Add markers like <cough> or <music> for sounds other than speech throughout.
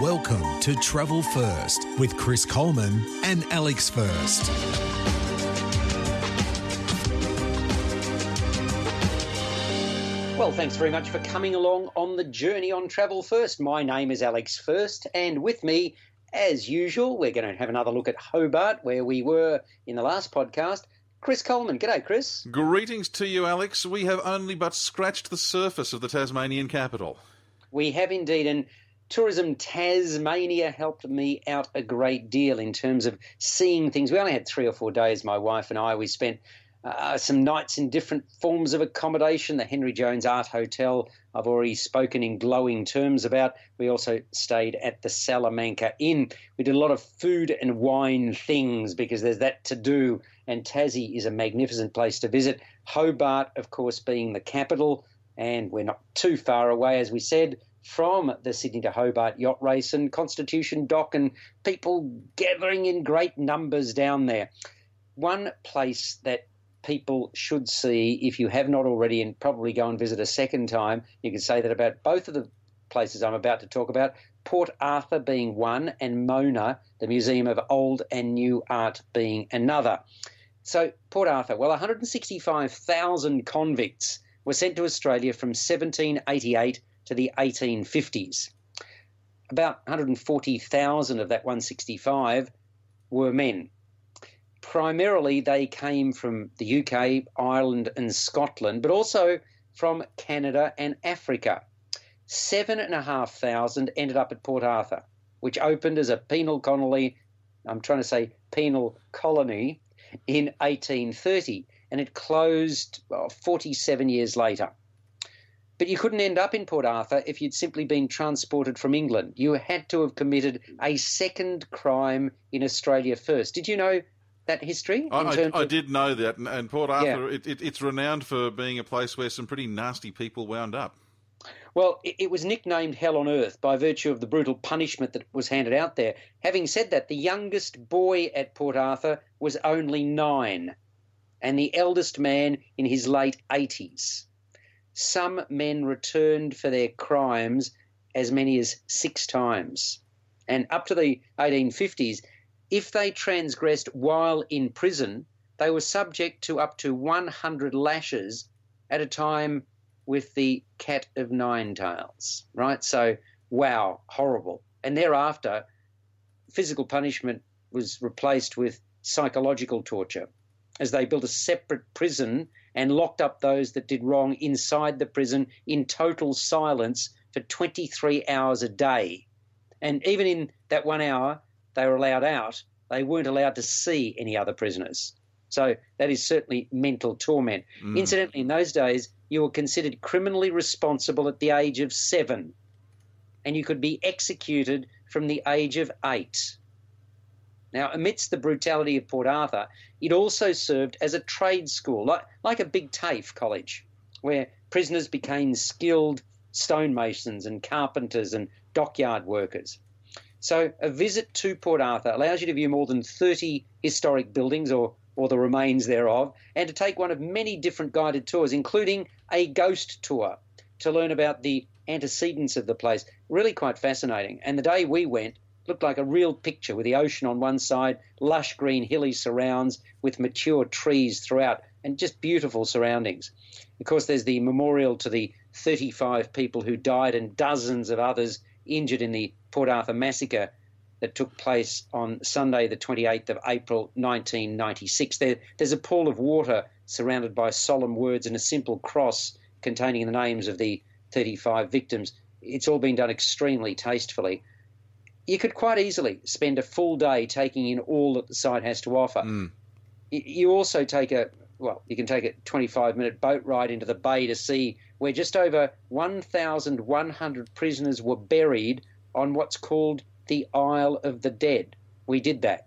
Welcome to Travel First with Chris Coleman and Alex First. Well, thanks very much for coming along on the journey on Travel First. My name is Alex First, and with me, as usual, we're going to have another look at Hobart, where we were in the last podcast. Chris Coleman. G'day, Chris. Greetings to you, Alex. We have only but scratched the surface of the Tasmanian capital. We have indeed, and Tourism Tasmania helped me out a great deal in terms of seeing things. We only had three or four days, my wife and I. We spent uh, some nights in different forms of accommodation. The Henry Jones Art Hotel, I've already spoken in glowing terms about. We also stayed at the Salamanca Inn. We did a lot of food and wine things because there's that to do, and Tassie is a magnificent place to visit. Hobart, of course, being the capital, and we're not too far away, as we said from the Sydney to Hobart yacht race and Constitution Dock and people gathering in great numbers down there. One place that people should see if you have not already and probably go and visit a second time, you can say that about both of the places I'm about to talk about. Port Arthur being one, and Mona, the Museum of Old and New Art, being another. So, Port Arthur, well, 165,000 convicts were sent to Australia from 1788 to the 1850s. About 140,000 of that 165 were men. Primarily, they came from the UK, Ireland, and Scotland, but also from Canada and Africa. Seven and a half thousand ended up at Port Arthur, which opened as a penal colony. I'm trying to say penal colony in 1830, and it closed well, 47 years later. But you couldn't end up in Port Arthur if you'd simply been transported from England. You had to have committed a second crime in Australia first. Did you know that history? I, I. I, did know that, and, and Port Arthur, yeah. it, it, it's renowned for being a place where some pretty nasty people wound up. Well, it, it was nicknamed Hell on Earth by virtue of the brutal punishment that was handed out there. Having said that, the youngest boy at Port Arthur was only nine, and the eldest man in his late 80s some men returned for their crimes as many as six times. And up to the 1850s, if they transgressed while in prison, they were subject to up to 100 lashes at a time with the cat of nine tails, right? So, wow, horrible. And thereafter, physical punishment was replaced with psychological torture as they built a separate prison and locked up those that did wrong inside the prison in total silence for 23 hours a day. And even in that one hour they were allowed out, they weren't allowed to see any other prisoners. So that is certainly mental torment. Mm. Incidentally, in those days, you were considered criminally responsible at the age of seven, and you could be executed from the age of eight. Now, amidst the brutality of Port Arthur, it also served as a trade school, like, like a big TAFE college, where prisoners became skilled stonemasons and carpenters and dockyard workers. So, a visit to Port Arthur allows you to view more than 30 historic buildings or, or the remains thereof, and to take one of many different guided tours, including a ghost tour to learn about the antecedents of the place. Really quite fascinating. And the day we went, looked like a real picture with the ocean on one side, lush green hilly surrounds with mature trees throughout, and just beautiful surroundings. Of course, there's the memorial to the 35 people who died and dozens of others injured in the Port Arthur massacre that took place on Sunday, the 28th of April 1996. There, there's a pool of water surrounded by solemn words and a simple cross containing the names of the 35 victims. It's all been done extremely tastefully you could quite easily spend a full day taking in all that the site has to offer. Mm. You also take a well, you can take a 25 minute boat ride into the bay to see where just over 1,100 prisoners were buried on what's called the Isle of the Dead. We did that,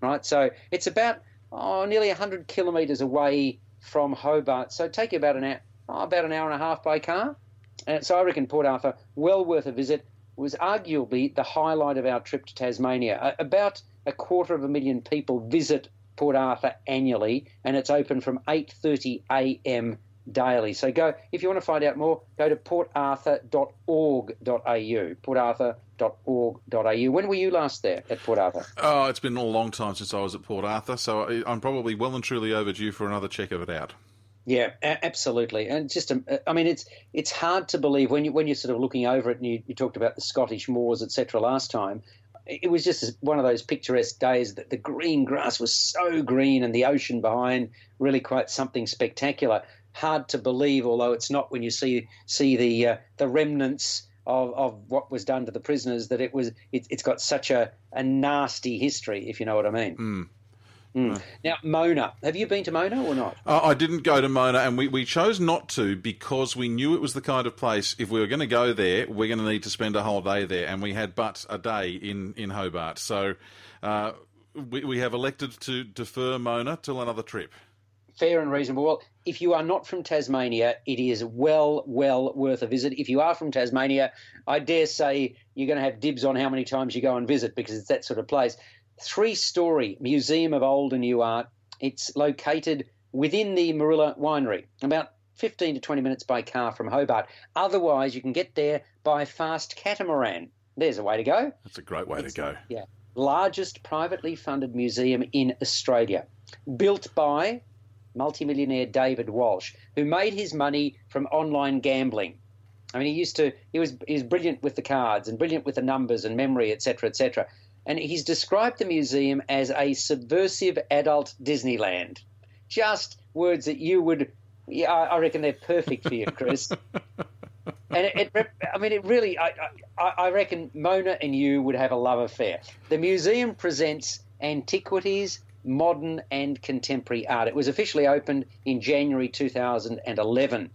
right? So it's about oh, nearly 100 kilometres away from Hobart. So take you about an hour, oh, about an hour and a half by car. And so I reckon Port Arthur, well worth a visit, was arguably the highlight of our trip to Tasmania. About a quarter of a million people visit Port Arthur annually, and it's open from 8:30 a.m. daily. So go if you want to find out more, go to portarthur.org.au. portarthur.org.au. When were you last there at Port Arthur? Oh, it's been a long time since I was at Port Arthur, so I'm probably well and truly overdue for another check of it out. Yeah, absolutely, and just um, I mean, it's it's hard to believe when you when you're sort of looking over it, and you, you talked about the Scottish moors, etc. Last time, it was just one of those picturesque days that the green grass was so green and the ocean behind really quite something spectacular. Hard to believe, although it's not when you see see the uh, the remnants of, of what was done to the prisoners that it was it, has got such a, a nasty history, if you know what I mean. Mm. Mm. Now, Mona, have you been to Mona or not? Uh, I didn't go to Mona, and we, we chose not to because we knew it was the kind of place, if we were going to go there, we're going to need to spend a whole day there, and we had but a day in, in Hobart. So uh, we, we have elected to defer Mona till another trip. Fair and reasonable. Well, if you are not from Tasmania, it is well, well worth a visit. If you are from Tasmania, I dare say you're going to have dibs on how many times you go and visit because it's that sort of place three story museum of old and new art. It's located within the Moorilla Winery, about 15 to 20 minutes by car from Hobart. Otherwise, you can get there by fast catamaran. There's a way to go. That's a great way it's, to go. Yeah. Largest privately funded museum in Australia. Built by multimillionaire David Walsh, who made his money from online gambling. I mean, he used to, he was, he was brilliant with the cards and brilliant with the numbers and memory, etc., etc and he's described the museum as a subversive adult Disneyland. Just words that you would, yeah, I reckon they're perfect for you, Chris. <laughs> and it, it, I mean, it really, I, I, I reckon Mona and you would have a love affair. The museum presents antiquities, modern and contemporary art. It was officially opened in January 2011.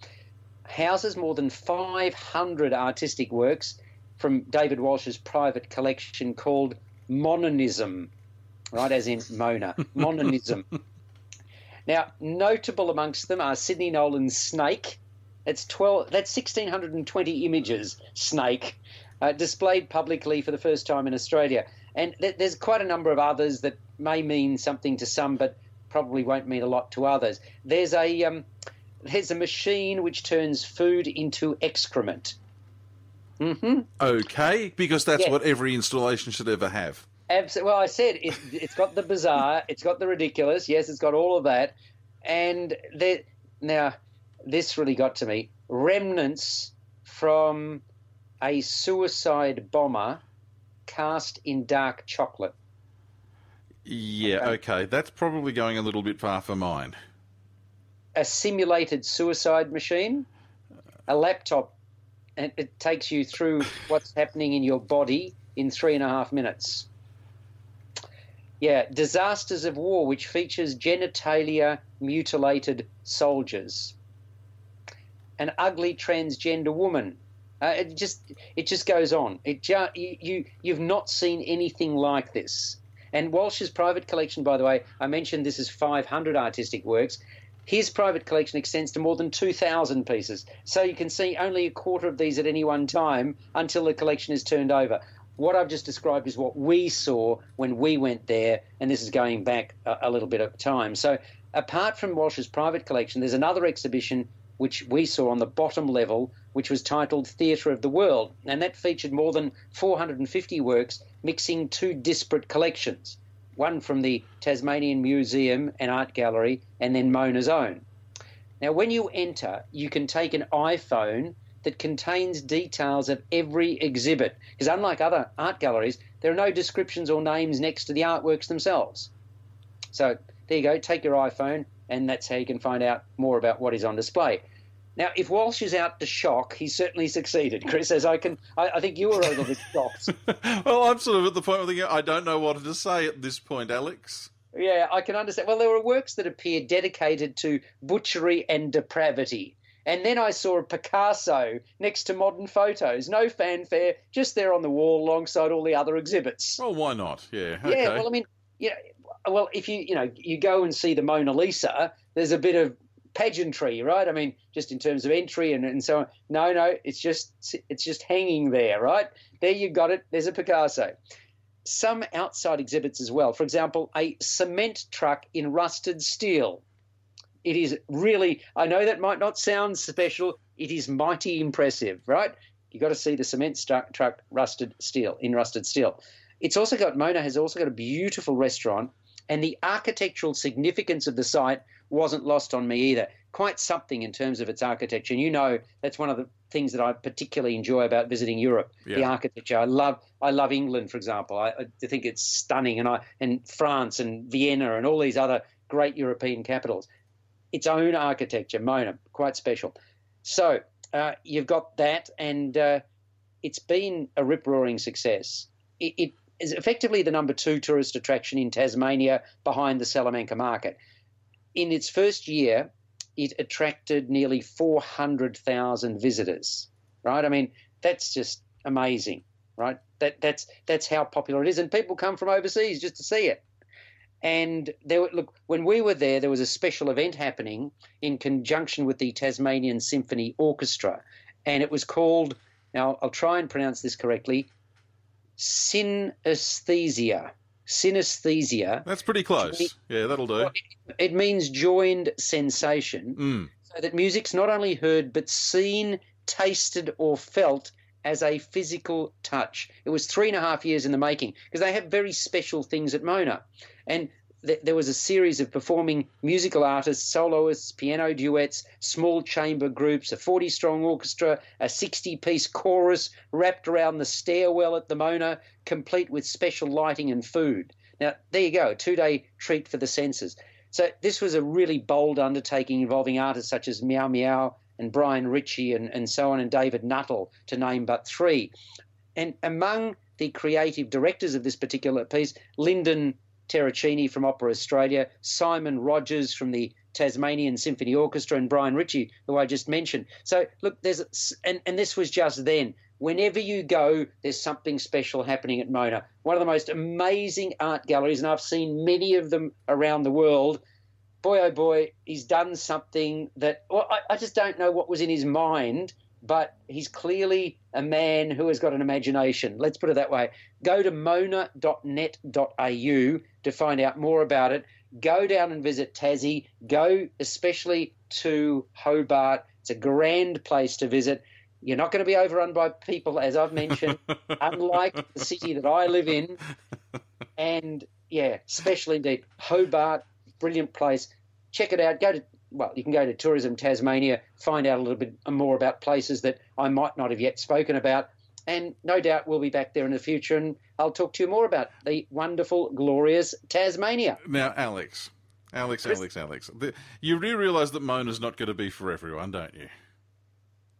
Houses more than 500 artistic works from David Walsh's private collection called Monanism, right, as in Mona, <laughs> Monanism. now, notable amongst them are Sidney Nolan's Snake. It's 12, that's 1,620 images, Snake, uh, displayed publicly for the first time in Australia. And th- there's quite a number of others that may mean something to some, but probably won't mean a lot to others. There's a um, there's a machine which turns food into excrement. Mm-hmm. Okay, because that's what every installation should ever have. Absolutely. Well, I said it, has got the bizarre, it's got the ridiculous. Yes, it's got all of that. And there, now, this really got to me. Remnants from a suicide bomber cast in dark chocolate. Yeah, okay. okay. That's probably going a little bit far for mine. A simulated suicide machine, a laptop and it takes you through <laughs> what's happening in your body in three and a half minutes. Yeah, Disasters of War, which features genitalia mutilated soldiers. An ugly transgender woman. Uh, it just it just goes on. It ju- you you've not seen anything like this. And Walsh's private collection, by the way, I mentioned this is 500 artistic works. His private collection extends to more than 2,000 pieces, so you can see only a quarter of these at any one time until the collection is turned over. What I've just described is what we saw when we went there, and this is going back a, a little bit of time. So, apart from Walsh's private collection, there's another exhibition which we saw on the bottom level, which was titled Theatre of the World, and that featured more than 450 works mixing two disparate collections one from the Tasmanian Museum and Art Gallery, and then Mona's own. Now, when you enter, you can take an iPhone that contains details of every exhibit, because unlike other art galleries, there are no descriptions or names next to the artworks themselves. So there you go, take your iPhone, and that's how you can find out more about what is on display. Now, if Walsh is out to shock, he certainly succeeded, Chris. As I can, I, I think you were a little bit shocked. <laughs> well, I'm sort of at the point where I don't know what to say at this point, Alex. Yeah, I can understand. Well, there were works that appear dedicated to butchery and depravity, And then I saw a Picasso next to modern photos. No fanfare, just there on the wall alongside all the other exhibits. Well, why not? Yeah. Okay. Yeah, well, I mean, you know, well, if you you know you go and see the Mona Lisa, there's a bit of pageantry, right? I mean, just in terms of entry and, and so on. No, no, it's just it's just hanging there, right? There you got it. There's a Picasso. Some outside exhibits as well. For example, a cement truck in rusted steel. It is really. I know that might not sound special. It is mighty impressive, right? You got to see the cement truck, truck rusted steel in rusted steel. It's also got Mona has also got a beautiful restaurant, and the architectural significance of the site wasn't lost on me either. Quite something in terms of its architecture. And you know that's one of the things that I particularly enjoy about visiting Europe. Yeah. The architecture. I love I love England, for example. I, I think it's stunning, and I and France and Vienna and all these other great European capitals. Its own architecture, Mona, quite special. So uh, you've got that, and uh, it's been a rip roaring success. It, it is effectively the number two tourist attraction in Tasmania behind the Salamanca market. In its first year, it attracted nearly 400,000 visitors, right? I mean, that's just amazing, right? That, that's, that's how popular it is. And people come from overseas just to see it. And there, were, look, when we were there, there was a special event happening in conjunction with the Tasmanian Symphony Orchestra, and it was called. Now I'll try and pronounce this correctly. Synesthesia. Synesthesia. That's pretty close. Yeah, that'll do. It means joined sensation, Mm. so that music's not only heard but seen, tasted, or felt as a physical touch. It was three and a half years in the making because they have very special things at Mona. And th- there was a series of performing musical artists, soloists, piano duets, small chamber groups, a 40 strong orchestra, a 60 piece chorus wrapped around the stairwell at the Mona, complete with special lighting and food. Now, there you go, a two day treat for the senses. So, this was a really bold undertaking involving artists such as Meow Meow and Brian Ritchie and, and so on, and David Nuttall, to name but three. And among the creative directors of this particular piece, Lyndon Terracini from Opera Australia, Simon Rogers from the Tasmanian Symphony Orchestra, and Brian Ritchie, who I just mentioned. So, look, there's, and, and this was just then. Whenever you go, there's something special happening at Mona. One of the most amazing art galleries, and I've seen many of them around the world. Boy, oh boy, he's done something that well, I, I just don't know what was in his mind, but he's clearly a man who has got an imagination. Let's put it that way. Go to mona.net.au to find out more about it. Go down and visit Tassie. Go especially to Hobart. It's a grand place to visit. You're not going to be overrun by people, as I've mentioned, <laughs> unlike the city that I live in. <laughs> And yeah, special indeed. Hobart, brilliant place. Check it out. Go to well, you can go to Tourism Tasmania, find out a little bit more about places that I might not have yet spoken about. And no doubt we'll be back there in the future and I'll talk to you more about the wonderful, glorious Tasmania. Now, Alex, Alex, Alex, Alex, the, you do realise that Mona's not going to be for everyone, don't you?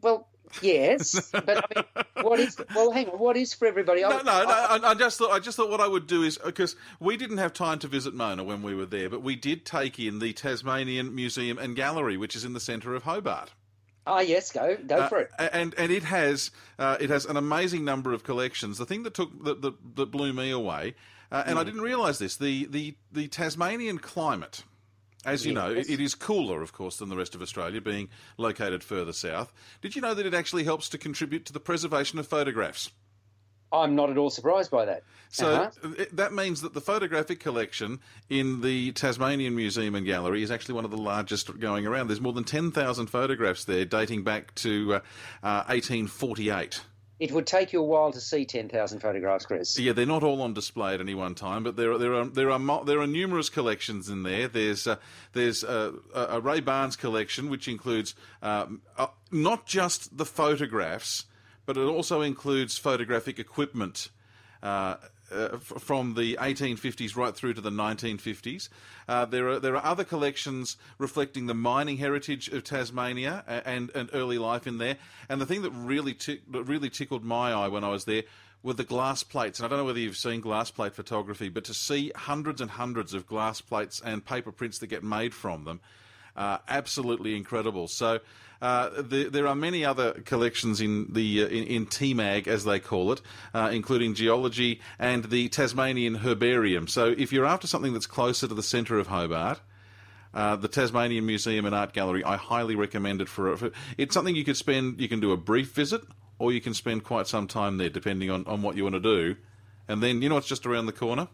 Well, yes, but I mean, what is? Well, hang on. What is for everybody? No, I- no, no. I- I, just thought I just thought what I would do is because we didn't have time to visit Mona when we were there, but we did take in the Tasmanian Museum and Gallery, which is in the centre of Hobart. Ah, yes, go go Uh, for it. and and it has uh, it has an amazing number of collections. The thing that took that that, that blew me away, uh, and I didn't realise this the the the Tasmanian climate. As you know, it is cooler, of course, than the rest of Australia, being located further south. Did you know that it actually helps to contribute to the preservation of photographs? I'm not at all surprised by that. So Uh-huh. that means that the photographic collection in the Tasmanian Museum and Gallery is actually one of the largest going around. There's more than 10,000 photographs there dating back to uh, uh, 1848. It would take you a while to see ten thousand photographs, Chris. Yeah, they're not all on display at any one time, but there are there are there are mo- there are numerous collections in there. There's uh, there's uh, a Ray Barnes collection which includes um, uh, not just the photographs, but it also includes photographic equipment. Uh, from the 1850s right through to the 1950s, uh, there are there are other collections reflecting the mining heritage of Tasmania and and early life in there. And the thing that really tick, really tickled my eye when I was there were the glass plates. And I don't know whether you've seen glass plate photography, but to see hundreds and hundreds of glass plates and paper prints that get made from them, uh, absolutely incredible. So. Uh, there, there, are many other collections in the uh, in, in, TMAG, as they call it, uh, including geology and the Tasmanian Herbarium. So, if you're after something that's closer to the centre of Hobart, uh, the Tasmanian Museum and Art Gallery, I highly recommend it for, for, It's something you could spend. You can do a brief visit, or you can spend quite some time there, depending on, on what you want to do. And then you know what's just around the corner?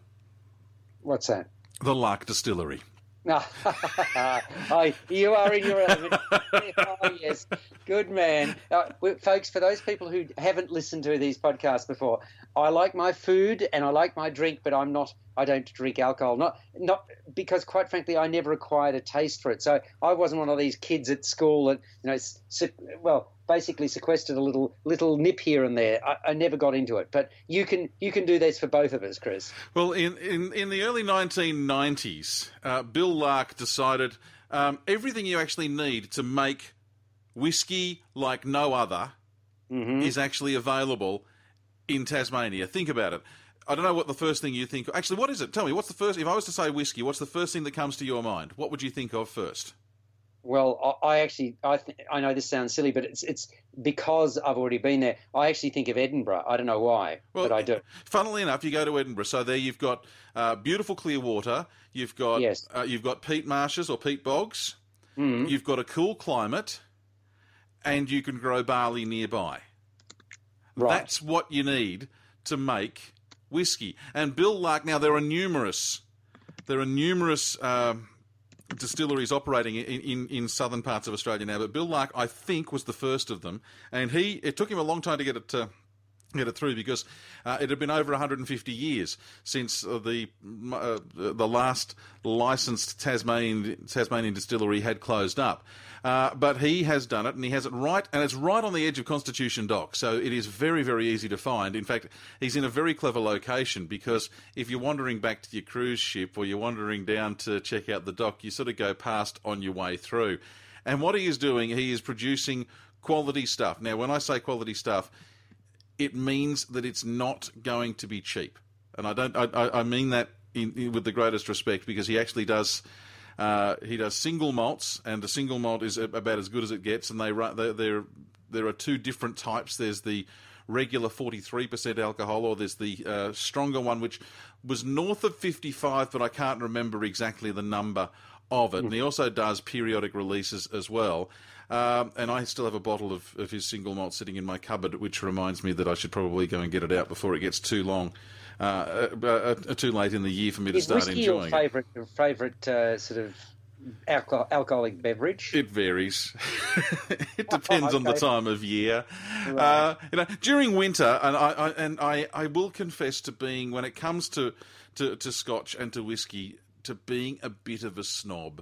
What's that? The Lark Distillery. <laughs> oh, you are in your element. <laughs> oh, yes. Good man. Uh, folks, for those people who haven't listened to these podcasts before, I like my food and I like my drink, but I'm not. I don't drink alcohol. Not not because, quite frankly, I never acquired a taste for it. So I wasn't one of these kids at school that you know. Well, basically sequestered a little little nip here and there. I, I, never got into it, but you can you can do this for both of us, Chris. Well, in in, in the early 1990s, uh, Bill Lark decided um, everything you actually need to make whiskey like no other mm-hmm. is actually available in Tasmania. Think about it. I don't know what the first thing you think. Actually, what is it? Tell me. What's the first? If I was to say whiskey, what's the first thing that comes to your mind? What would you think of first? Well, I actually, I th- I know this sounds silly, but it's it's because I've already been there. I actually think of Edinburgh. I don't know why, well, but I do. Funnily enough, you go to Edinburgh, so there you've got uh, beautiful clear water. You've got yes. Uh, you've got peat marshes or peat bogs. Mm. You've got a cool climate, and you can grow barley nearby. Right. That's what you need to make whiskey. And Bill Lark. Now there are numerous, there are numerous. Um, distilleries operating in, in, in, southern parts of Australia now, but Bill Lark, I think, was the first of them, and he it took him a long time to get it. Uh, get it through because uh, it had been over 150 years since uh, the uh, the last licensed Tasmanian Tasmanian distillery had closed up. Uh, but he has done it, and he has it right, and it's right on the edge of Constitution Dock, so it is very, very easy to find. In fact, he's in a very clever location because if you're wandering back to your cruise ship or you're wandering down to check out the dock, you sort of go past on your way through. And what he is doing, he is producing quality stuff. Now, when I say quality stuff, it means that it's not going to be cheap, and I don't. I, I mean that in, in, with the greatest respect because he actually does uh, he does single malts, and the single malt is about as good as it gets. And they there there are two different types. There's the regular 43% alcohol, or there's the uh, stronger one, which was north of 55, but I can't remember exactly the number of it. And he also does periodic releases as well. Um, and I still have a bottle of, of his single malt sitting in my cupboard, which reminds me that I should probably go and get it out before it gets too long uh, uh, uh, too late in the year for me to Is start whiskey enjoying. Your favourite, favourite uh, sort of alcohol, alcoholic beverage? It varies. <laughs> it depends oh, okay. on the time of year. Right. Uh, you know, during winter, and I, I, and I, I will confess to being when it comes to, to, to Scotch and to whiskey, to being a bit of a snob.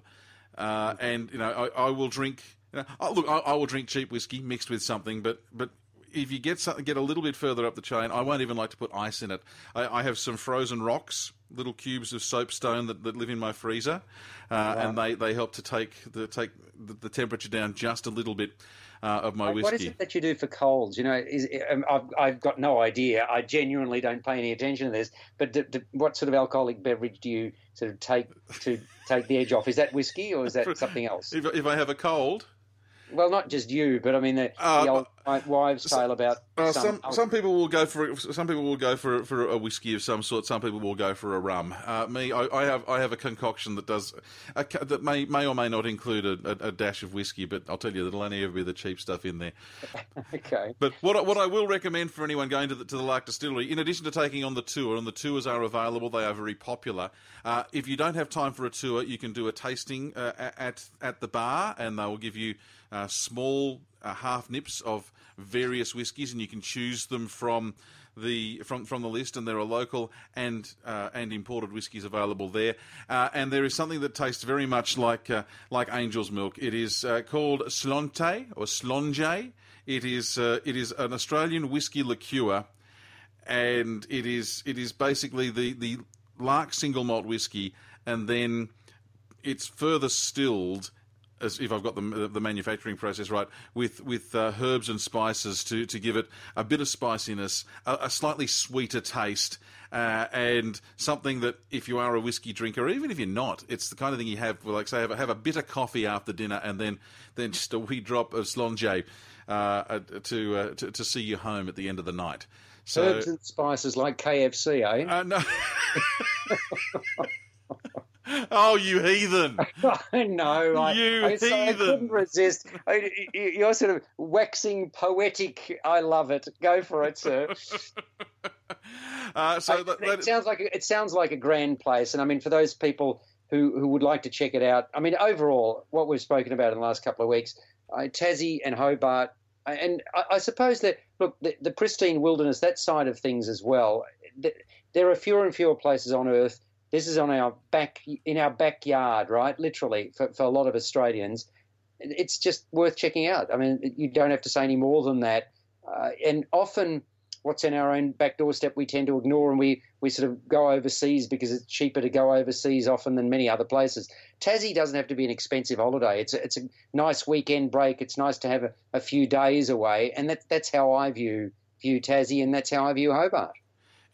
Uh, and you know, I, I will drink. You know, oh, look, I, I, will drink cheap whiskey mixed with something, but but if you get something, get a little bit further up the chain, I won't even like to put ice in it. I, I have some frozen rocks, little cubes of soapstone that, that live in my freezer, uh, and they, they help to take the take the, the temperature down just a little bit. Uh, of my whiskey. What is it that you do for colds? You know, is, um, I've, I've got no idea. I genuinely don't pay any attention to this. But do, do, what sort of alcoholic beverage do you sort of take to take the edge off? Is that whiskey or is that <laughs> something else? If, if I have a cold, well, not just you, but I mean the, uh, the old wives' tale about uh, some. Some, some people will go for some people will go for for a whiskey of some sort. Some people will go for a rum. Uh, me, I, I, have I have a concoction that does a, that may may or may not include a, a, dash of whiskey, but I'll tell you that'll only ever be the cheap stuff in there. <laughs> okay. But what what I will recommend for anyone going to the to the Lark Distillery, in addition to taking on the tour, and the tours are available, they are very popular. Uh, if you don't have time for a tour, you can do a tasting uh, at at the bar, and they will give you uh, small uh, half nips of various whiskies, and you can choose them from the from from the list. And there are local and uh, and imported whiskies available there. Uh, and there is something that tastes very much like uh, like Angel's Milk. It is uh, called Slonte or Slonge. It is it is an Australian whiskey liqueur, and it is it is basically the the Lark single malt whiskey, and then it's further stilled as if I've got the, the manufacturing process right, with with uh, herbs and spices to, to give it a bit of spiciness, a, a slightly sweeter taste, uh, and something that if you are a whiskey drinker, even if you're not, it's the kind of thing you have, like say, have a, have a bitter coffee after dinner, and then then just a wee drop of Slonge uh, to, uh, to to see you home at the end of the night. So, Herbs and spices like KFC, eh? Uh, no. <laughs> <laughs> <laughs> Oh, you heathen! <laughs> I know. I, you I, heathen! I couldn't resist. I, you're sort of waxing poetic. I love it. Go for it, sir. <laughs> Uh, so I, that, it sounds like it sounds like a grand place, and I mean, for those people who who would like to check it out, I mean, overall, what we've spoken about in the last couple of weeks, uh, Tassie and Hobart, and I, I suppose that look, the, the, pristine wilderness, that side of things as well. There are fewer and fewer places on Earth this is on our back in our backyard, right? Literally for, for a lot of Australians, it's just worth checking out. I mean, you don't have to say any more than that. Uh, and often, what's in our own back doorstep, we tend to ignore, and we we sort of go overseas because it's cheaper to go overseas often than many other places. Tassie doesn't have to be an expensive holiday. It's a, it's a nice weekend break. It's nice to have a, a few days away, and that, that's how I view view Tassie, and that's how I view Hobart.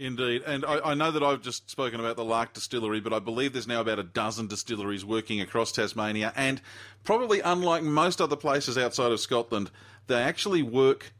Indeed. And I, I, know that I've just spoken about the Lark Distillery, but I believe there's now about a dozen distilleries working across Tasmania. And probably unlike most other places outside of Scotland, they actually work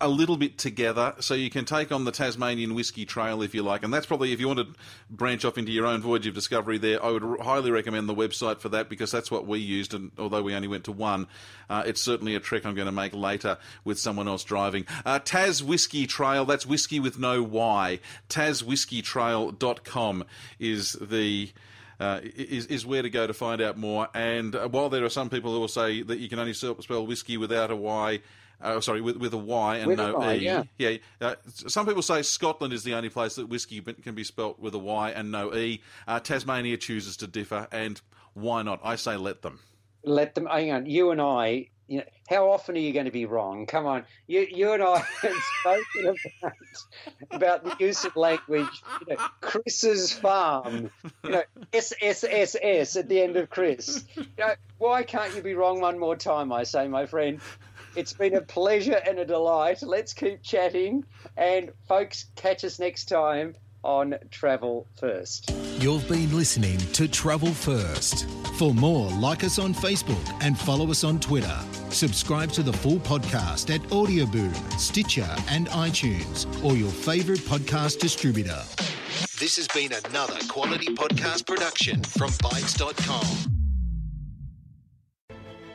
a little bit together so you can take on the Tasmanian Whiskey Trail if you like. And that's probably, if you want to branch off into your own voyage of discovery there, I would highly recommend the website for that because that's what we used. And although we only went to one, uh, it's certainly a trek I'm going to make later with someone else driving. Uh, Tas Whiskey Trail, that's whiskey with no Y. TasWhiskeyTrail.com is the. Uh, is, is where to go to find out more. And uh, while there are some people who will say that you can only spell whiskey without a Y, uh, sorry, with, with a Y and with no y, E. Yeah. yeah uh, some people say Scotland is the only place that whiskey can be spelt with a Y and no E. Uh, Tasmania chooses to differ, and why not? I say let them. Let them. Hang on. You and I. You know, how often are you going to be wrong? Come on, you, you and I <laughs> have spoken about about the use of language. You know, Chris's farm. You know, S S S S at the end of Chris. You know, why can't you be wrong one more time? I say, my friend. It's been a pleasure and a delight. Let's keep chatting. And folks, catch us next time on Travel First. You've been listening to Travel First. For more, like us on Facebook and follow us on Twitter. Subscribe to the full podcast at Audioboom, Stitcher, and iTunes, or your favourite podcast distributor. This has been another quality podcast production from Bytes.com.